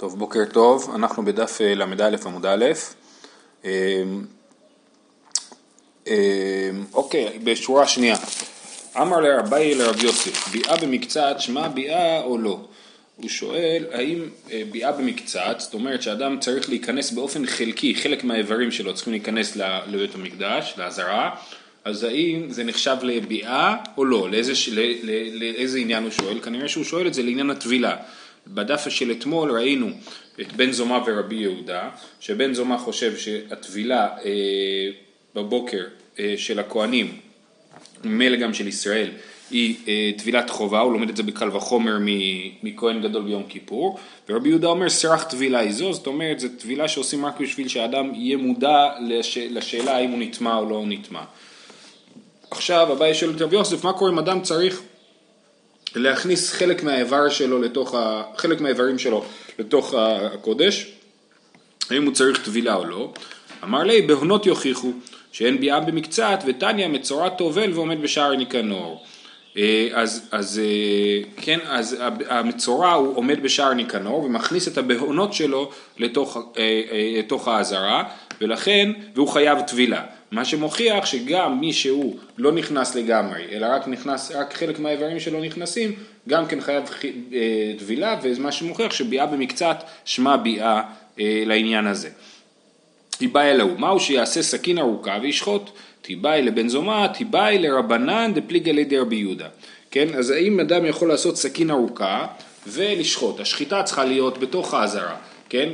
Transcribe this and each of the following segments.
טוב, בוקר טוב, אנחנו בדף אה, ל"א עמוד א', אה, אה, אוקיי, בשורה שנייה, אמר לרבי לרב יוסף, ביאה במקצת, שמע ביאה או לא? הוא שואל האם ביאה במקצת, זאת אומרת שאדם צריך להיכנס באופן חלקי, חלק מהאיברים שלו צריכים להיכנס לבית המקדש, לעזרה, אז האם זה נחשב לביאה או לא? לאיזה, לא, לאיזה עניין הוא שואל? כנראה שהוא שואל את זה לעניין הטבילה. בדף של אתמול ראינו את בן זומא ורבי יהודה, שבן זומא חושב שהטבילה אה, בבוקר אה, של הכוהנים, ממילא גם של ישראל, היא אה, טבילת חובה, הוא לומד את זה בקל וחומר מכהן גדול ביום כיפור, ורבי יהודה אומר סרח טבילה היא זו, זאת אומרת זו טבילה שעושים רק בשביל שהאדם יהיה מודע לש... לשאלה האם הוא נטמע או לא נטמע. עכשיו הבעיה את רבי יוסף, מה קורה אם אדם צריך להכניס חלק מהאיבר שלו לתוך, ה... חלק מהאיברים שלו לתוך הקודש, האם הוא צריך טבילה או לא. אמר לי, בהונות יוכיחו שאין ביאה במקצת ותניא מצורע טובל ועומד בשער ניקנור. אה, אז, אז אה, כן, אז המצורע הוא עומד בשער ניקנור ומכניס את הבהונות שלו לתוך, אה, לתוך העזרה ולכן, והוא חייב טבילה. מה שמוכיח שגם מי שהוא לא נכנס לגמרי, אלא רק נכנס, רק חלק מהאיברים שלו נכנסים, גם כן חייב אה, טבילה, ומה שמוכיח שביאה במקצת שמע ביאה אה, לעניין הזה. תיבאי אלוהו, מהו שיעשה סכין ארוכה וישחוט? תיבאי לבן זומא, תיבאי לרבנן דפליגה לידי רבי יהודה. כן, אז האם אדם יכול לעשות סכין ארוכה ולשחוט? השחיטה צריכה להיות בתוך האזהרה. כן?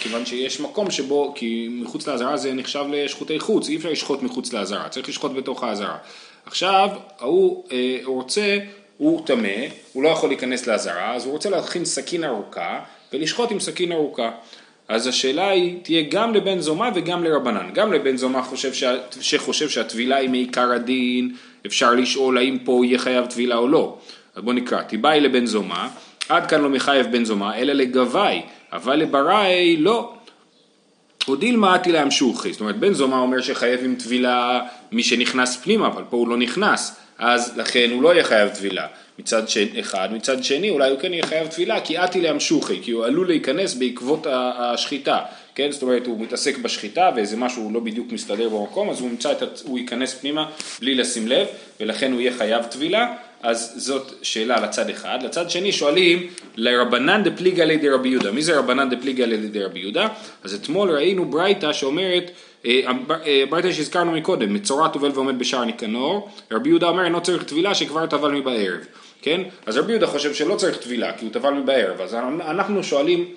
כיוון שיש מקום שבו, כי מחוץ לאזהרה זה נחשב לשחוטי חוץ, אי אפשר לשחוט מחוץ לאזהרה, צריך לשחוט בתוך האזהרה. עכשיו, ההוא אה, רוצה, הוא טמא, הוא לא יכול להיכנס לאזהרה, אז הוא רוצה להכין סכין ארוכה ולשחוט עם סכין ארוכה. אז השאלה היא תהיה גם לבן זומא וגם לרבנן. גם לבן זומא חושב שה, שחושב שהטבילה היא מעיקר הדין, אפשר לשאול האם פה יהיה חייב טבילה או לא. אז בוא נקרא, תיבאי לבן זומא, עד כאן לא מחייב בן זומא, אלא לגבי אבל לבראי לא. הודילמה עתי להם שוחי, זאת אומרת בן זומא אומר שחייב עם טבילה מי שנכנס פנימה, אבל פה הוא לא נכנס, אז לכן הוא לא יהיה חייב טבילה. מצד אחד, מצד שני אולי הוא כן יהיה חייב טבילה כי עתי להם שוחי, כי הוא עלול להיכנס בעקבות השחיטה, כן? זאת אומרת הוא מתעסק בשחיטה ואיזה משהו לא בדיוק מסתדר במקום, אז הוא, את, הוא ייכנס פנימה בלי לשים לב ולכן הוא יהיה חייב טבילה, אז זאת שאלה לצד אחד. לצד שני שואלים לרבנן דפליגה לידי רבי יהודה. מי זה רבנן דפליגה לידי רבי יהודה? אז אתמול ראינו ברייתא שאומרת, אה, אה, ברייתא שהזכרנו מקודם, מצורע טובל ועומד בשער ניקנור, רבי יהודה אומר אינו צריך טבילה שכבר טבל מבערב. כן? אז רבי יהודה חושב שלא צריך טבילה כי הוא טבל מבערב. אז אנחנו שואלים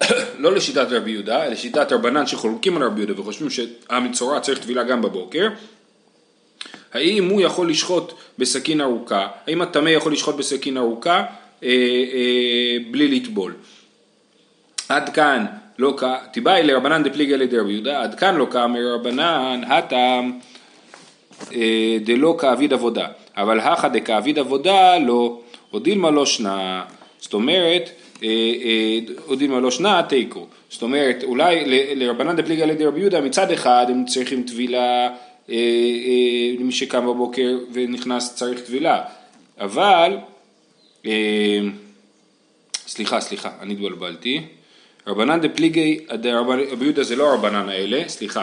לא לשיטת רבי יהודה, אלא לשיטת רבנן שחולקים על רבי יהודה וחושבים שהמצורע צריך טבילה גם בבוקר. האם הוא יכול לשחוט בסכין ארוכה, האם הטמא יכול לשחוט בסכין ארוכה? אה, אה, בלי לטבול. עד כאן לא קא, תיבאי לרבנן דפליגה לידי רבי יהודה, עד כאן לא קא מרבנן, הטעם אה, דלא כאביד עבודה, אבל הכא דכאביד עבודה לא, עוד דילמה לא שנה, זאת אומרת, אה, אה, דילמה לא שנה תיקו, זאת אומרת, אולי לרבנן דפליגה לידי רבי יהודה מצד אחד הם צריכים טבילה למי שקם בבוקר ונכנס צריך טבילה, אבל, אה, סליחה, סליחה, אני התבלבלתי, רבנן דפליגי, רבי יהודה זה לא הרבנן האלה, סליחה,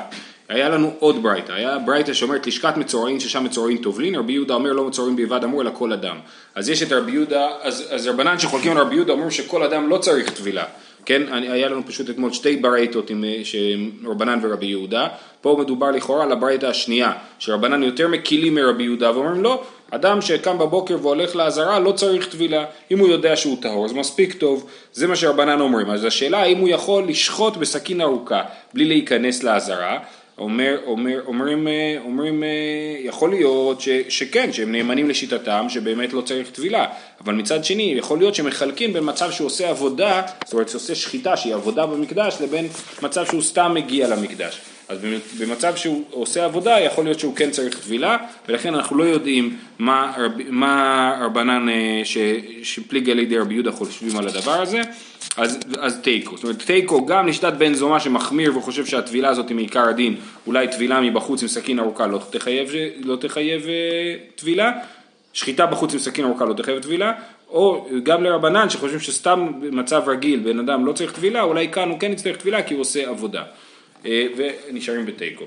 היה לנו עוד ברייתא, היה ברייתא שאומרת לשכת מצורעים ששם מצורעים טובלין, רבי יהודה אומר לא מצורעים בלבד אמור אלא כל אדם. אז יש את רבי יהודה, אז, אז רבנן שחולקים על רבי יהודה אומרים שכל אדם לא צריך טבילה. כן, היה לנו פשוט אתמול שתי ברייתות עם רבנן ורבי יהודה, פה מדובר לכאורה על הברייתה השנייה, שרבנן יותר מקילים מרבי יהודה ואומרים לא, אדם שקם בבוקר והולך לעזרה לא צריך טבילה, אם הוא יודע שהוא טהור אז מספיק טוב, זה מה שרבנן אומרים, אז השאלה האם הוא יכול לשחוט בסכין ארוכה בלי להיכנס לעזרה, אומר, אומר, אומרים, אומרים, יכול להיות ש, שכן, שהם נאמנים לשיטתם, שבאמת לא צריך טבילה, אבל מצד שני, יכול להיות שמחלקים בין מצב שהוא עושה עבודה, זאת אומרת שעושה שחיטה שהיא עבודה במקדש, לבין מצב שהוא סתם מגיע למקדש. אז במצב שהוא עושה עבודה, יכול להיות שהוא כן צריך טבילה, ולכן אנחנו לא יודעים מה, רב, מה רבנן אה, שפליגי לידי רבי יהודה חושבים על הדבר הזה. אז, אז תיקו, זאת אומרת תיקו גם לשיטת בן זומא שמחמיר וחושב שהטבילה הזאת היא מעיקר הדין, אולי טבילה מבחוץ עם סכין ארוכה לא תחייב, לא תחייב uh, טבילה, שחיטה בחוץ עם סכין ארוכה לא תחייב טבילה, או גם לרבנן שחושבים שסתם במצב רגיל בן אדם לא צריך טבילה, אולי כאן הוא כן יצטרך טבילה כי הוא עושה עבודה. אה, ונשארים בתיקו.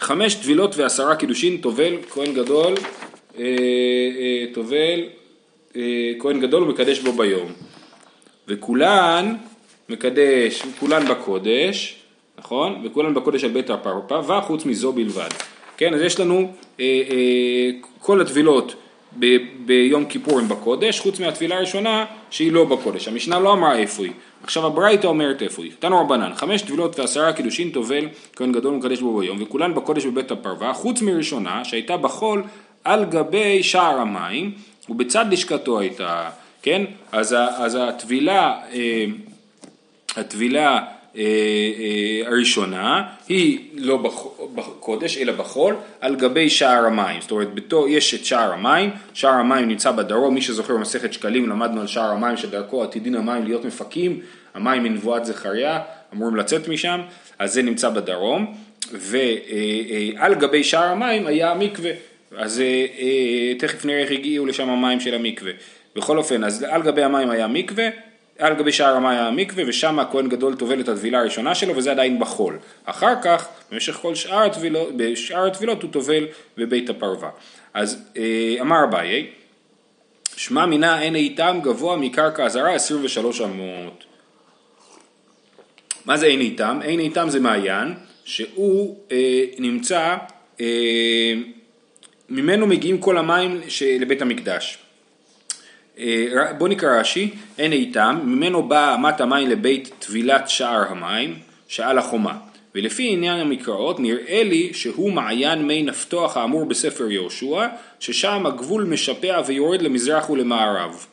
חמש טבילות ועשרה קידושין, טובל, כהן גדול, אה, אה, טובל, כהן גדול ומקדש בו ביום. וכולן מקדש, כולן בקודש, נכון? וכולן בקודש על בית הפרפר, וחוץ מזו בלבד. כן, אז יש לנו אה, אה, כל הטבילות ב, ביום כיפור הם בקודש, חוץ מהטבילה הראשונה שהיא לא בקודש. המשנה לא אמרה איפה היא. עכשיו הברייתא אומרת איפה היא. תנו רבנן, חמש טבילות ועשרה קידושין טובל כהן גדול ומקדש בו ביום, וכולן בקודש בבית הפרווה, חוץ מראשונה שהייתה בחול על גבי שער המים, ובצד לשכתו הייתה, כן? אז, אז הטבילה, הטבילה אה, הראשונה היא לא בקודש אלא בחול על גבי שער המים, זאת אומרת בתו, יש את שער המים, שער המים נמצא בדרום, מי שזוכר במסכת שקלים למדנו על שער המים שדרכו עתידין המים להיות מפקים, המים מנבואת זכריה אמורים לצאת משם, אז זה נמצא בדרום ועל אה, גבי שער המים היה המקווה, אז תכף נראה איך הגיעו לשם המים של המקווה, בכל אופן אז על גבי המים היה מקווה על גבי שער המים המקווה ושם הכהן גדול טובל את הטבילה הראשונה שלו וזה עדיין בחול. אחר כך במשך כל שאר הטבילות, בשאר הטבילות הוא טובל בבית הפרווה. אז אה, אמר אביי, שמע מינה אין איתם גבוה מקרקע הזרה 23 אמות. מה זה אין איתם? אין איתם זה מעיין שהוא אה, נמצא, אה, ממנו מגיעים כל המים לבית המקדש. אה, בוא נקרא רש"י, אין איתם, ממנו באה אמת המים לבית טבילת שער המים, שעל החומה. ולפי עניין המקראות נראה לי שהוא מעיין מי נפתוח האמור בספר יהושע, ששם הגבול משפע ויורד למזרח ולמערב.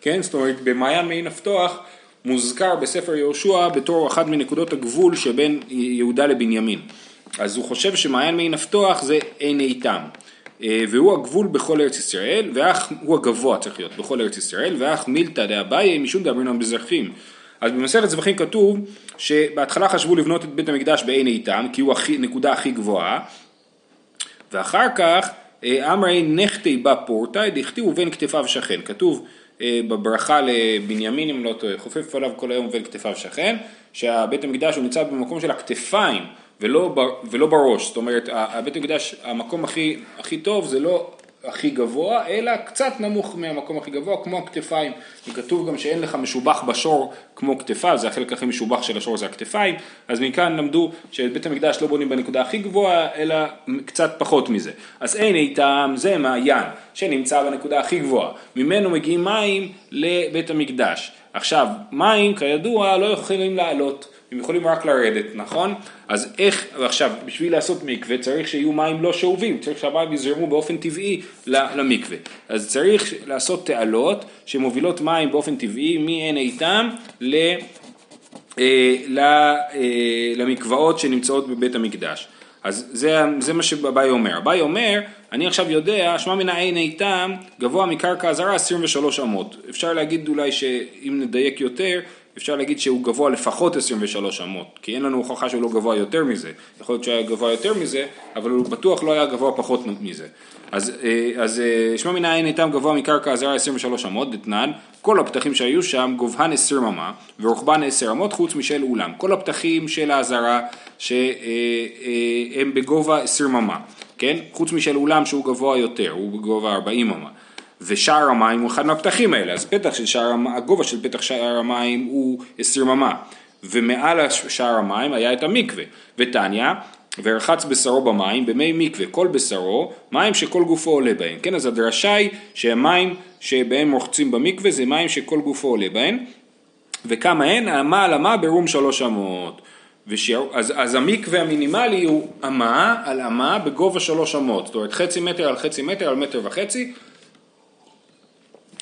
כן, זאת אומרת במעיין מי נפתוח מוזכר בספר יהושע בתור אחת מנקודות הגבול שבין יהודה לבנימין. אז הוא חושב שמעיין מי נפתוח זה אין איתם. אה, והוא הגבול בכל ארץ ישראל, ואך הוא הגבוה צריך להיות בכל ארץ ישראל, ואך מילתא דאביי משום דאמרינם בזרחים. אז במסכת זבחים כתוב שבהתחלה חשבו לבנות את בית המקדש בעין איתם, כי הוא הנקודה הכי גבוהה, ואחר כך אה, אמרי נכתי בפורתא, דכתיבו בין כתפיו שכן. כתוב אה, בברכה לבנימין, אם לא טועה, חופף עליו כל היום ובין כתפיו שכן, שהבית המקדש הוא נמצא במקום של הכתפיים. ולא, ולא בראש, זאת אומרת הבית המקדש, המקום הכי, הכי טוב זה לא הכי גבוה, אלא קצת נמוך מהמקום הכי גבוה, כמו הכתפיים. וכתוב גם שאין לך משובח בשור כמו כתפיו, זה החלק הכי משובח של השור זה הכתפיים, אז מכאן למדו שבית המקדש לא בונים בנקודה הכי גבוהה, אלא קצת פחות מזה. אז אין איתם, זה מעיין שנמצא בנקודה הכי גבוהה, ממנו מגיעים מים לבית המקדש. עכשיו, מים כידוע לא יכולים לעלות. הם יכולים רק לרדת, נכון? אז איך, עכשיו, בשביל לעשות מקווה צריך שיהיו מים לא שאובים, צריך שהמים יזרמו באופן טבעי למקווה. אז צריך לעשות תעלות שמובילות מים באופן טבעי מעין איתם ל... אה, אה, למקוואות שנמצאות בבית המקדש. אז זה, זה מה שבאי אומר. אביי אומר, אני עכשיו יודע, שמע מן העין איתם גבוה מקרקע הזרה 23 אמות. אפשר להגיד אולי שאם נדייק יותר, אפשר להגיד שהוא גבוה לפחות 23 אמות, כי אין לנו הוכחה שהוא לא גבוה יותר מזה. יכול להיות שהוא היה גבוה יותר מזה, אבל הוא בטוח לא היה גבוה פחות מזה. אז, אה, אז אה, שמע מן העין איתם גבוה מקרקע הזרה 23 אמות, דתנן, כל הפתחים שהיו שם גובהן 10 ממה ורוחבן 10 אמות חוץ משל אולם. כל הפתחים של שהם אה, בגובה 10 ממה, כן? חוץ משל אולם שהוא גבוה יותר, הוא בגובה 40 ממה. ושער המים הוא אחד מהפתחים האלה, אז פתח של שער, הגובה של פתח שער המים הוא 20 אמה, ומעל שער המים היה את המקווה, ותניא, ורחץ בשרו במים, במי מקווה, כל בשרו, מים שכל גופו עולה בהם, כן, אז הדרשה היא שהמים שבהם רוחצים במקווה זה מים שכל גופו עולה בהם, וכמה הן? אמה על אמה ברום שלוש אמות. ושיעור, אז, אז המקווה המינימלי הוא אמה על אמה בגובה שלוש אמות, זאת אומרת חצי מטר על חצי מטר על מטר וחצי,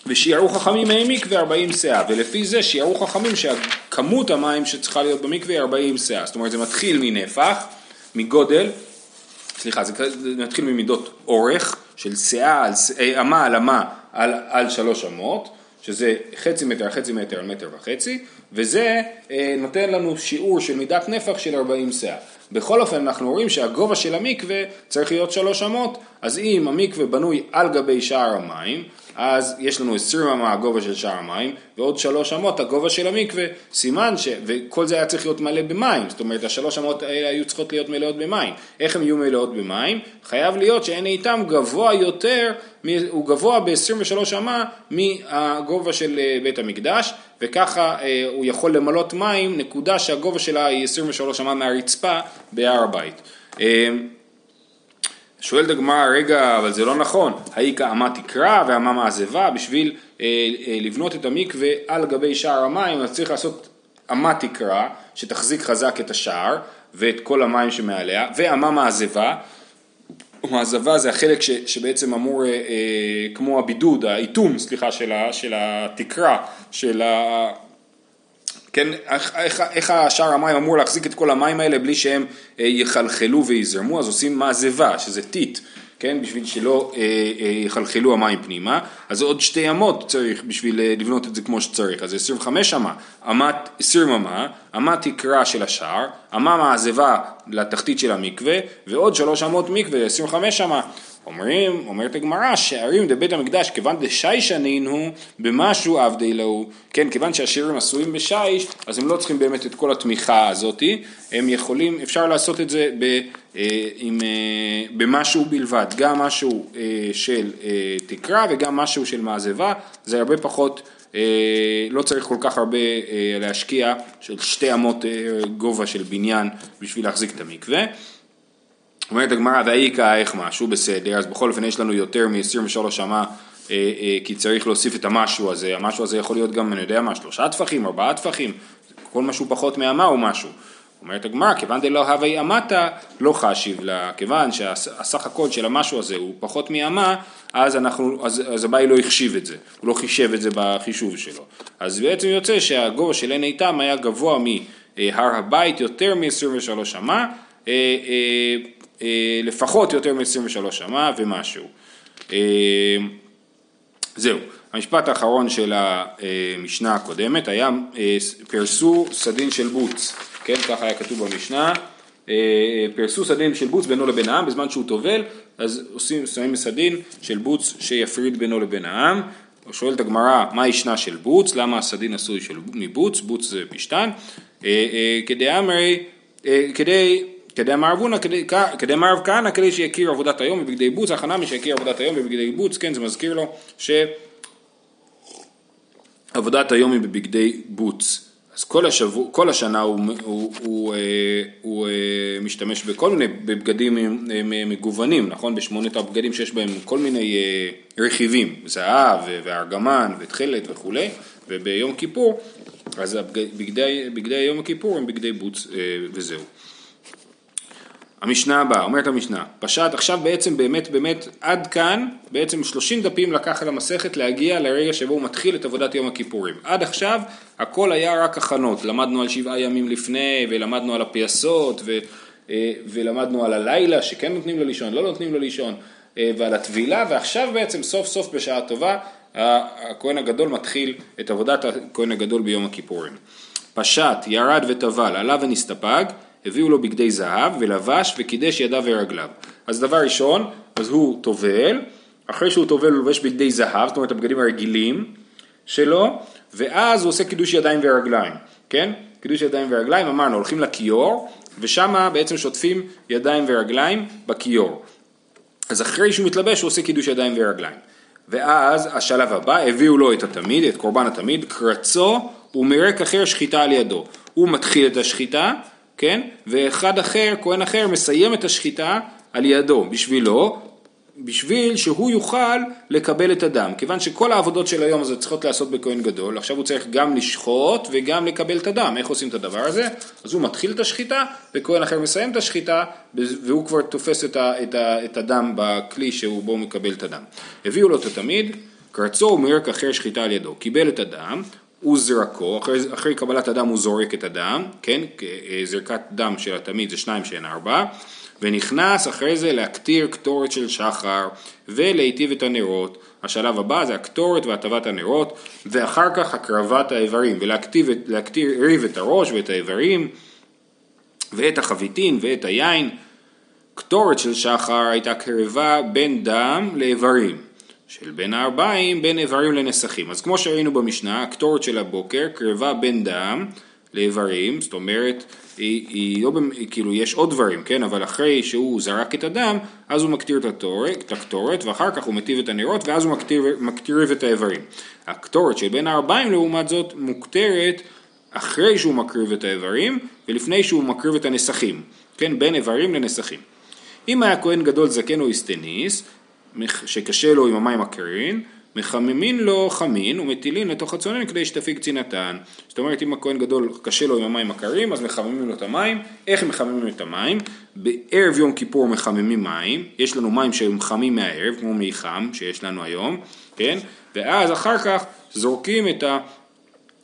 ושיערו חכמים מי מקווה 40 סאה, ולפי זה שיערו חכמים שכמות המים שצריכה להיות במקווה היא 40 סאה, זאת אומרת זה מתחיל מנפח, מגודל, סליחה, זה מתחיל ממידות אורך של סאה, אה, אמה על אמה על, על שלוש אמות, שזה חצי מטר חצי מטר על מטר וחצי, וזה אה, נותן לנו שיעור של מידת נפח של 40 סאה. בכל אופן אנחנו רואים שהגובה של המקווה צריך להיות שלוש אמות, אז אם המקווה בנוי על גבי שער המים, אז יש לנו 20 אמה הגובה של שער המים, ועוד שלוש אמות הגובה של המקווה, סימן ש... וכל זה היה צריך להיות מלא במים, זאת אומרת השלוש אמות האלה היו צריכות להיות מלאות במים. איך הן יהיו מלאות במים? חייב להיות שאין איתם גבוה יותר, הוא גבוה ב-23 אמה מהגובה של אה, בית המקדש, וככה אה, הוא יכול למלות מים, נקודה שהגובה שלה היא 23 אמה מהרצפה בהר הבית. אה, שואלת הגמרא, רגע, אבל זה לא נכון, האיכא אמה תקרא ואמה מעזבה, בשביל אה, אה, לבנות את המקווה על גבי שער המים, אז צריך לעשות אמה תקרא, שתחזיק חזק את השער ואת כל המים שמעליה, ואמה מעזבה, מעזבה זה החלק ש, שבעצם אמור, אה, אה, כמו הבידוד, האיתום, סליחה, של, ה, של התקרה, של ה... כן, איך, איך, איך השער המים אמור להחזיק את כל המים האלה בלי שהם אה, יחלחלו ויזרמו, אז עושים מעזבה, שזה טיט, כן, בשביל שלא אה, אה, יחלחלו המים פנימה, אז עוד שתי אמות צריך בשביל אה, לבנות את זה כמו שצריך, אז 25 אמה, אמת 20 אמה, אמת תקרה של השער, אמה מעזבה לתחתית של המקווה, ועוד שלוש אמות מקווה, 25 אמה. אומרים, אומרת הגמרא, שערים דבית המקדש, כיוון דשיישנין הוא במשהו עבדי להו, כן, כיוון שהשירים עשויים בשיש, אז הם לא צריכים באמת את כל התמיכה הזאתי, הם יכולים, אפשר לעשות את זה ב, אה, עם, אה, במשהו בלבד, גם משהו אה, של אה, תקרה וגם משהו של מעזבה, זה הרבה פחות, אה, לא צריך כל כך הרבה אה, להשקיע של שתי אמות אה, גובה של בניין בשביל להחזיק את המקווה. אומרת הגמרא ואיכא איך משהו בסדר, אז בכל אופן יש לנו יותר מ-23 שמה אה, אה, כי צריך להוסיף את המשהו הזה, המשהו הזה יכול להיות גם, אני יודע מה, שלושה טפחים, ארבעה טפחים, כל משהו פחות מאמה הוא משהו. אומרת הגמרא, כיוון דלא הווי אמתה, לא חשיב לה, כיוון שהסך הכל של המשהו הזה הוא פחות מאמה, אז, אנחנו, אז, אז הבאי לא החשיב את זה, הוא לא חישב את זה בחישוב שלו. אז בעצם יוצא שהגובה של עין איתם היה גבוה מהר הבית יותר מ-23 אמה, אה, אה, לפחות יותר מ-23 שמה ומשהו. אה, זהו, המשפט האחרון של המשנה הקודמת היה אה, פרסו סדין של בוץ, כן, ככה היה כתוב במשנה, פרסו סדין של בוץ בינו לבין העם בזמן שהוא טובל, אז עושים, שמים סדין של בוץ שיפריד בינו לבין העם. שואלת הגמרא, מה ישנה של בוץ? למה הסדין עשוי של מבוץ? בוץ זה פשטן. כדי אמרי, כדי כדאמר אבונה, כדאמר רב כהנא, כדי שיכיר עבודת היום בבגדי בוץ, הכנה מי שיכיר עבודת היום בבגדי בוץ, כן, זה מזכיר לו שעבודת היום היא בבגדי בוץ. אז כל, השבוע, כל השנה הוא, הוא, הוא, הוא, אה, הוא אה, משתמש בכל מיני בגדים אה, מגוונים, נכון? בשמונת הבגדים שיש בהם כל מיני רכיבים, זהב וארגמן ותכלת וכולי, וביום כיפור, אז בגדי, בגדי יום הכיפור הם בגדי בוץ וזהו. המשנה הבאה, אומרת המשנה, פשט עכשיו בעצם באמת באמת עד כאן, בעצם 30 דפים לקח על המסכת להגיע לרגע שבו הוא מתחיל את עבודת יום הכיפורים. עד עכשיו הכל היה רק הכנות, למדנו על שבעה ימים לפני ולמדנו על הפייסות ו, אה, ולמדנו על הלילה שכן נותנים לו לישון, לא נותנים לו לישון אה, ועל הטבילה ועכשיו בעצם סוף סוף בשעה טובה הכהן הגדול מתחיל את עבודת הכהן הגדול ביום הכיפורים. פשט, ירד וטבל, עלה ונסתפג הביאו לו בגדי זהב ולבש וקידש ידיו ורגליו. אז דבר ראשון, אז הוא טובל, אחרי שהוא טובל הוא לובש בגדי זהב, זאת אומרת הבגדים הרגילים שלו, ואז הוא עושה קידוש ידיים ורגליים, כן? קידוש ידיים ורגליים, אמרנו, הולכים לכיור, ושם בעצם שוטפים ידיים ורגליים בכיור. אז אחרי שהוא מתלבש הוא עושה קידוש ידיים ורגליים. ואז השלב הבא, הביאו לו את התמיד, את קורבן התמיד, קרצו ומרק אחר שחיטה על ידו. הוא מתחיל את השחיטה, כן? ואחד אחר, כהן אחר, מסיים את השחיטה על ידו, בשבילו, בשביל שהוא יוכל לקבל את הדם. כיוון שכל העבודות של היום הזה צריכות להיעשות בכהן גדול, עכשיו הוא צריך גם לשחוט וגם לקבל את הדם. איך עושים את הדבר הזה? אז הוא מתחיל את השחיטה, וכהן אחר מסיים את השחיטה, והוא כבר תופס את, ה, את, ה, את הדם בכלי שהוא בו מקבל את הדם. הביאו לו את התמיד, קרצו ומרק אחר שחיטה על ידו, קיבל את הדם, הוא זרקו, אחרי, אחרי קבלת הדם הוא זורק את הדם, כן, אה, זרקת דם של התמיד זה שניים שאין ארבע, ונכנס אחרי זה להקטיר קטורת של שחר ולהיטיב את הנרות. השלב הבא זה הקטורת והטבת הנרות, ואחר כך הקרבת האיברים, ולהקטיר ריב את הראש ואת האיברים, ואת החביתין ואת היין. קטורת של שחר הייתה קרבה בין דם לאיברים, של בין הארבעים בין איברים לנסכים. אז כמו שראינו במשנה, הקטורת של הבוקר קרבה בין דם לאיברים, זאת אומרת, היא, היא לא, כאילו יש עוד דברים, כן, אבל אחרי שהוא זרק את הדם, אז הוא מקטיר את, התורק, את הקטורת, ואחר כך הוא מטיב את הנרות, ואז הוא מקטיר, מקטיר את האיברים. הקטורת של בין הארבעים לעומת זאת מוקטרת אחרי שהוא מקריב את האיברים, ולפני שהוא מקריב את הנסכים, כן, בין איברים לנסכים. אם היה כהן גדול זקן או איסטניס, שקשה לו עם המים הקרין, מחממין לו חמין ומטילין לתוך הצונן כדי שתפיק צינתן. זאת אומרת אם הכהן גדול קשה לו עם המים הקרים אז מחממים לו את המים. איך מחממים את המים? בערב יום כיפור מחממים מים, יש לנו מים שהם חמים מהערב כמו מי חם שיש לנו היום, כן? ואז אחר כך זורקים את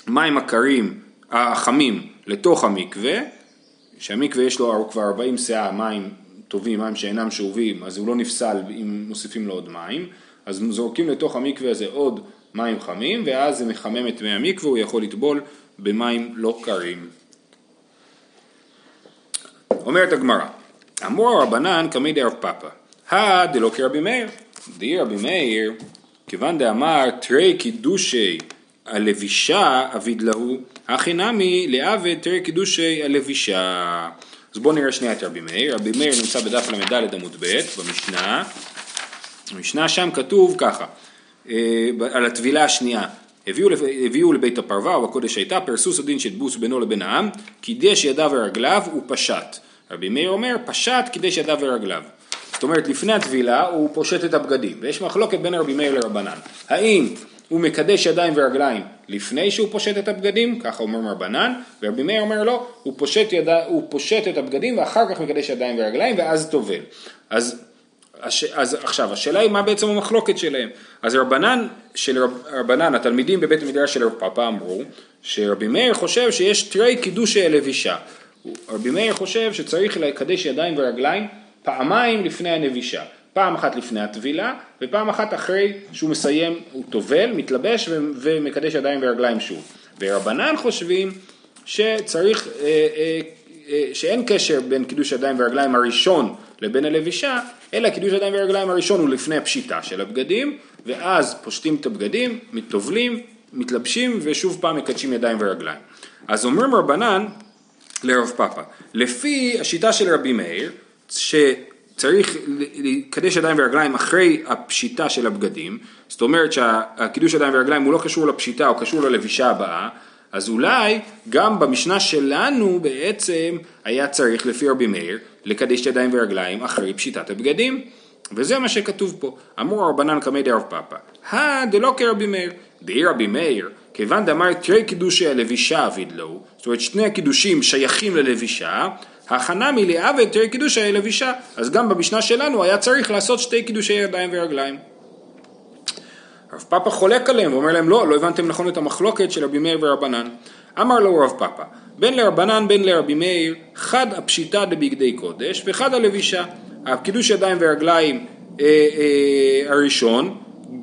המים הקרים, החמים, לתוך המקווה, שהמקווה יש לו כבר 40 שאה מים טובים, מים שאינם שאובים, אז הוא לא נפסל אם מוסיפים לו עוד מים. אז זורקים לתוך המקווה הזה עוד מים חמים, ואז זה מחמם את מי המקווה, הוא יכול לטבול במים לא קרים. אומרת הגמרא, אמור הרבנן קמי דרב פאפא, הא דלא כרבי מאיר, די רבי מאיר, כיוון דאמר תרי קידושי הלבישה אביד להו, הכי נמי לעבד תרי קידושי הלבישה. אז בואו נראה שנייה את רבי מאיר, רבי מאיר נמצא בדף ל"ד עמוד ב' במשנה, במשנה שם כתוב ככה, אה, על הטבילה השנייה, הביאו, הביאו לבית הפרווה ובקודש הייתה, פרסו סדין של בוס בינו לבין העם, קידש ידיו ורגליו ופשט. רבי מאיר אומר, פשט קידש ידיו ורגליו. זאת אומרת, לפני הטבילה הוא פושט את הבגדים, ויש מחלוקת בין רבי מאיר לרבנן. האם הוא מקדש ידיים ורגליים לפני שהוא פושט את הבגדים, ככה אומר מרבנן, ורבי מאיר אומר לא, הוא פושט, יד... הוא פושט את הבגדים ואחר כך מקדש ידיים ורגליים ואז טובל. אז הש... אז עכשיו, השאלה היא מה בעצם המחלוקת שלהם. אז רבנן, של רב, רבנן, התלמידים בבית המדרש של רב פאפה אמרו, שרבי מאיר חושב שיש תרי קידושי לבישה. רבי מאיר חושב שצריך לקדש ידיים ורגליים פעמיים לפני הנבישה. פעם אחת לפני הטבילה, ופעם אחת אחרי שהוא מסיים, הוא טובל, מתלבש ומקדש ידיים ורגליים שוב. ורבנן חושבים שצריך, אה, אה, אה, שאין קשר בין קידוש ידיים ורגליים הראשון לבין הלבישה, אלא קידוש ידיים ורגליים הראשון הוא לפני הפשיטה של הבגדים, ואז פושטים את הבגדים, טובלים, מתלבשים ושוב פעם מקדשים ידיים ורגליים. אז אומרים רבנן לרב פאפה, לפי השיטה של רבי מאיר, שצריך לקדש ידיים ורגליים אחרי הפשיטה של הבגדים, זאת אומרת שהקידוש ידיים ורגליים הוא לא קשור לפשיטה, הוא קשור ללבישה הבאה, אז אולי גם במשנה שלנו בעצם היה צריך לפי רבי מאיר לקדש ידיים ורגליים אחרי פשיטת הבגדים. וזה מה שכתוב פה. אמרו רבנן קמי דרב פאפא. הא דלא כרבי מאיר. דהי רבי מאיר כיוון דאמר תרי קידושי הלבישה אביד לו. זאת אומרת שני הקידושים שייכים ללבישה הכנה מלעבד תרי קידושי הלבישה אז גם במשנה שלנו היה צריך לעשות שתי קידושי ידיים ורגליים רב פאפה חולק עליהם ואומר להם לא, לא הבנתם נכון את המחלוקת של רבי מאיר ורבנן. אמר לו רב פאפה, בין לרבנן בין לרבי מאיר, חד הפשיטה דבגדי קודש וחד הלבישה. הקידוש ידיים ורגליים אה, אה, הראשון,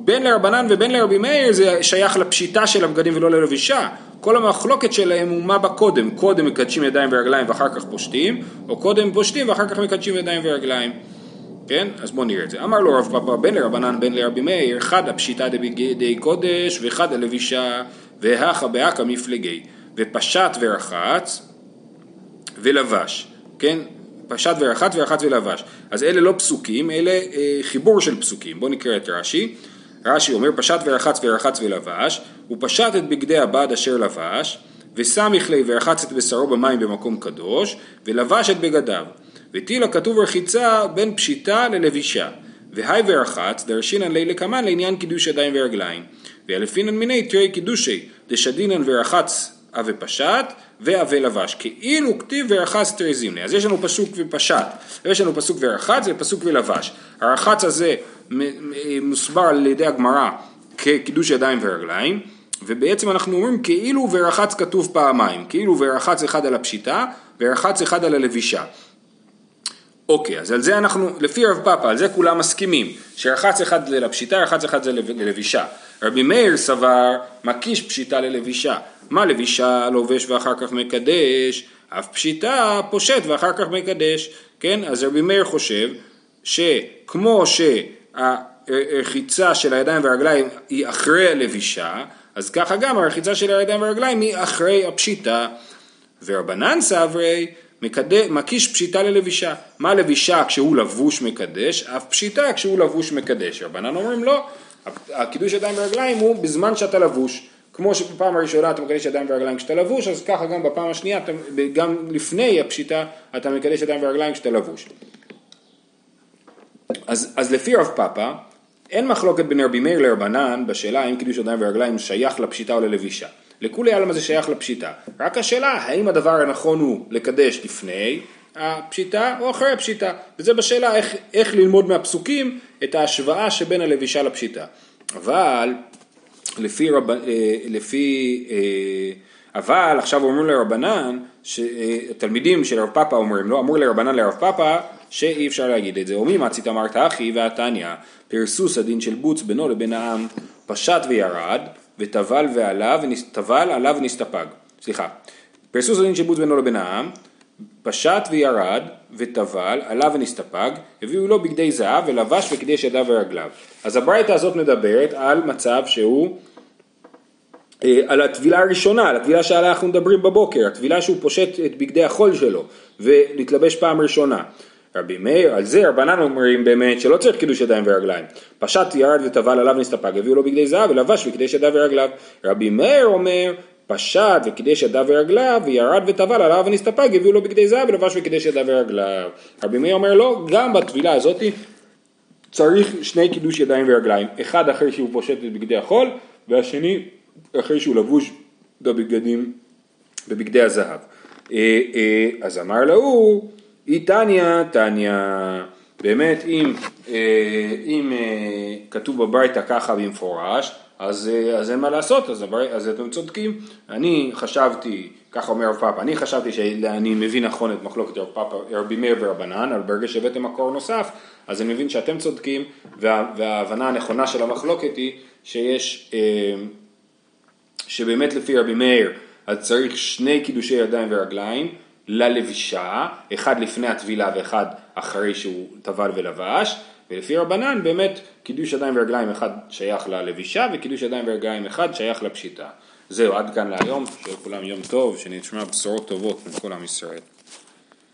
בין לרבנן ובין לרבי מאיר זה שייך לפשיטה של הבגדים ולא ללבישה. כל המחלוקת שלהם הוא מה בקודם, קודם מקדשים ידיים ורגליים ואחר כך פושטים, או קודם פושטים ואחר כך מקדשים ידיים ורגליים. כן? אז בואו נראה את זה. אמר לו רב פאפא בן לרבנן בן לרבי מאיר, חד הפשיטה דבגדי קודש וחד הלבישה והכה באכה מפלגי ופשט ורחץ ולבש, כן? פשט ורחץ ורחץ ולבש. אז אלה לא פסוקים, אלה אה, חיבור של פסוקים. בואו נקרא את רש"י. רש"י אומר פשט ורחץ ורחץ ולבש, הוא פשט את בגדי הבד אשר לבש, וסמיך לי ורחץ את בשרו במים במקום קדוש, ולבש את בגדיו. וטילה כתוב רחיצה בין פשיטה ללבישה. והי ורחץ דרשינן לילה קמן לעניין קידוש ידיים ורגליים. ואלפינן מיני תרי קידושי דשדינן ורחץ אבי פשט ואבי לבש. כאילו כתיב ורחץ תרי זימני. אז יש לנו פסוק ופשט, ויש לנו פסוק ורחץ ופסוק ולבש. הרחץ הזה מוסבר על ידי הגמרא כקידוש ידיים ורגליים. ובעצם אנחנו אומרים כאילו ורחץ כתוב פעמיים, כאילו ורחץ אחד על הפשיטה ורחץ אחד על הלבישה. אוקיי, אז על זה אנחנו, לפי רב פאפה, על זה כולם מסכימים, שרחץ אחד זה לפשיטה, רחץ אחד זה ללבישה. רבי מאיר סבר, מקיש פשיטה ללבישה. מה לבישה לובש ואחר כך מקדש? אף פשיטה פושט ואחר כך מקדש, כן? אז רבי מאיר חושב שכמו שהרחיצה של הידיים והרגליים היא אחרי הלבישה, אז ככה גם הרחיצה של הידיים והרגליים היא אחרי הפשיטה. ורבנן סברי מקיש פשיטה ללבישה. מה לבישה כשהוא לבוש מקדש? אף פשיטה כשהוא לבוש מקדש. רבנן אומרים לא, הקידוש ידיים ורגליים הוא בזמן שאתה לבוש. כמו שבפעם הראשונה אתה מקדש ידיים ורגליים כשאתה לבוש, אז ככה גם בפעם השנייה, גם לפני הפשיטה, אתה מקדש ידיים ורגליים כשאתה לבוש. אז, אז לפי רב פאפה, אין מחלוקת בין רבי מאיר לרבנן בשאלה האם קידוש ידיים ורגליים שייך לפשיטה או ללבישה. לכולי עלמא זה שייך לפשיטה. רק השאלה האם הדבר הנכון הוא לקדש לפני הפשיטה או אחרי הפשיטה. וזה בשאלה איך, איך ללמוד מהפסוקים את ההשוואה שבין הלבישה לפשיטה. אבל לפי, רב, אה, לפי אה, אבל עכשיו אומרים לרבנן, תלמידים של רב פאפה אומרים לו, אמרו לרבנן לרב פאפה שאי אפשר להגיד את זה. ומי מצית אמרת אחי והתניא, פרסוס הדין של בוץ בינו לבין העם, פשט וירד, וטבל ועלה, וטבל עלה ונסתפג. סליחה. פרסוס הדין של בוץ בינו לבין העם, פשט וירד, וטבל, עלה ונסתפג, הביאו לו בגדי זהב ולבש וקידש ידיו ורגליו. אז הברייתא הזאת מדברת על מצב שהוא אה, על הטבילה הראשונה, על הטבילה שעליה אנחנו מדברים בבוקר, הטבילה שהוא פושט את בגדי החול שלו ולהתלבש פעם ראשונה. רבי מאיר, על זה רבנן אומרים באמת שלא צריך קידוש ידיים ורגליים. פשט ירד וטבל עליו נסתפג, הביאו לו בגדי זהב ולבש וקידש ידיו ורגליו. רבי מאיר אומר פשט וקידש ידיו ורגליו וירד וטבל עליו ונסתפג, הביאו לו בגדי זהב ולבש וקידש ידיו ורגליו. רבי מאיר אומר לא, גם בטבילה הזאת צריך שני קידוש ידיים ורגליים, אחד אחרי שהוא פושט את בגדי החול והשני אחרי שהוא לבוש בבגדים, בבגדי הזהב. אה, אה, אז אמר להוא, אי תניא, תניא, באמת אם, אה, אם כתוב בברייתא ככה במפורש, אז, אז אין מה לעשות, אז, הבר... אז אתם צודקים. אני חשבתי, ככה אומר רב פאפה, אני חשבתי שאני מבין נכון את מחלוקת רב פאפה, רבי מאיר ורבנן, אבל ברגע שהבאתם מקור נוסף, אז אני מבין שאתם צודקים, וה, וההבנה הנכונה של המחלוקת היא שיש שבאמת לפי רבי מאיר אז צריך שני קידושי ידיים ורגליים ללבישה, אחד לפני הטבילה ואחד אחרי שהוא טבל ולבש, ולפי רבנן באמת קידוש ידיים ורגליים אחד שייך ללבישה וקידוש ידיים ורגליים אחד שייך לפשיטה. זהו, עד כאן להיום, שיהיה לכולם יום טוב, שנשמע בשורות טובות מכל עם ישראל.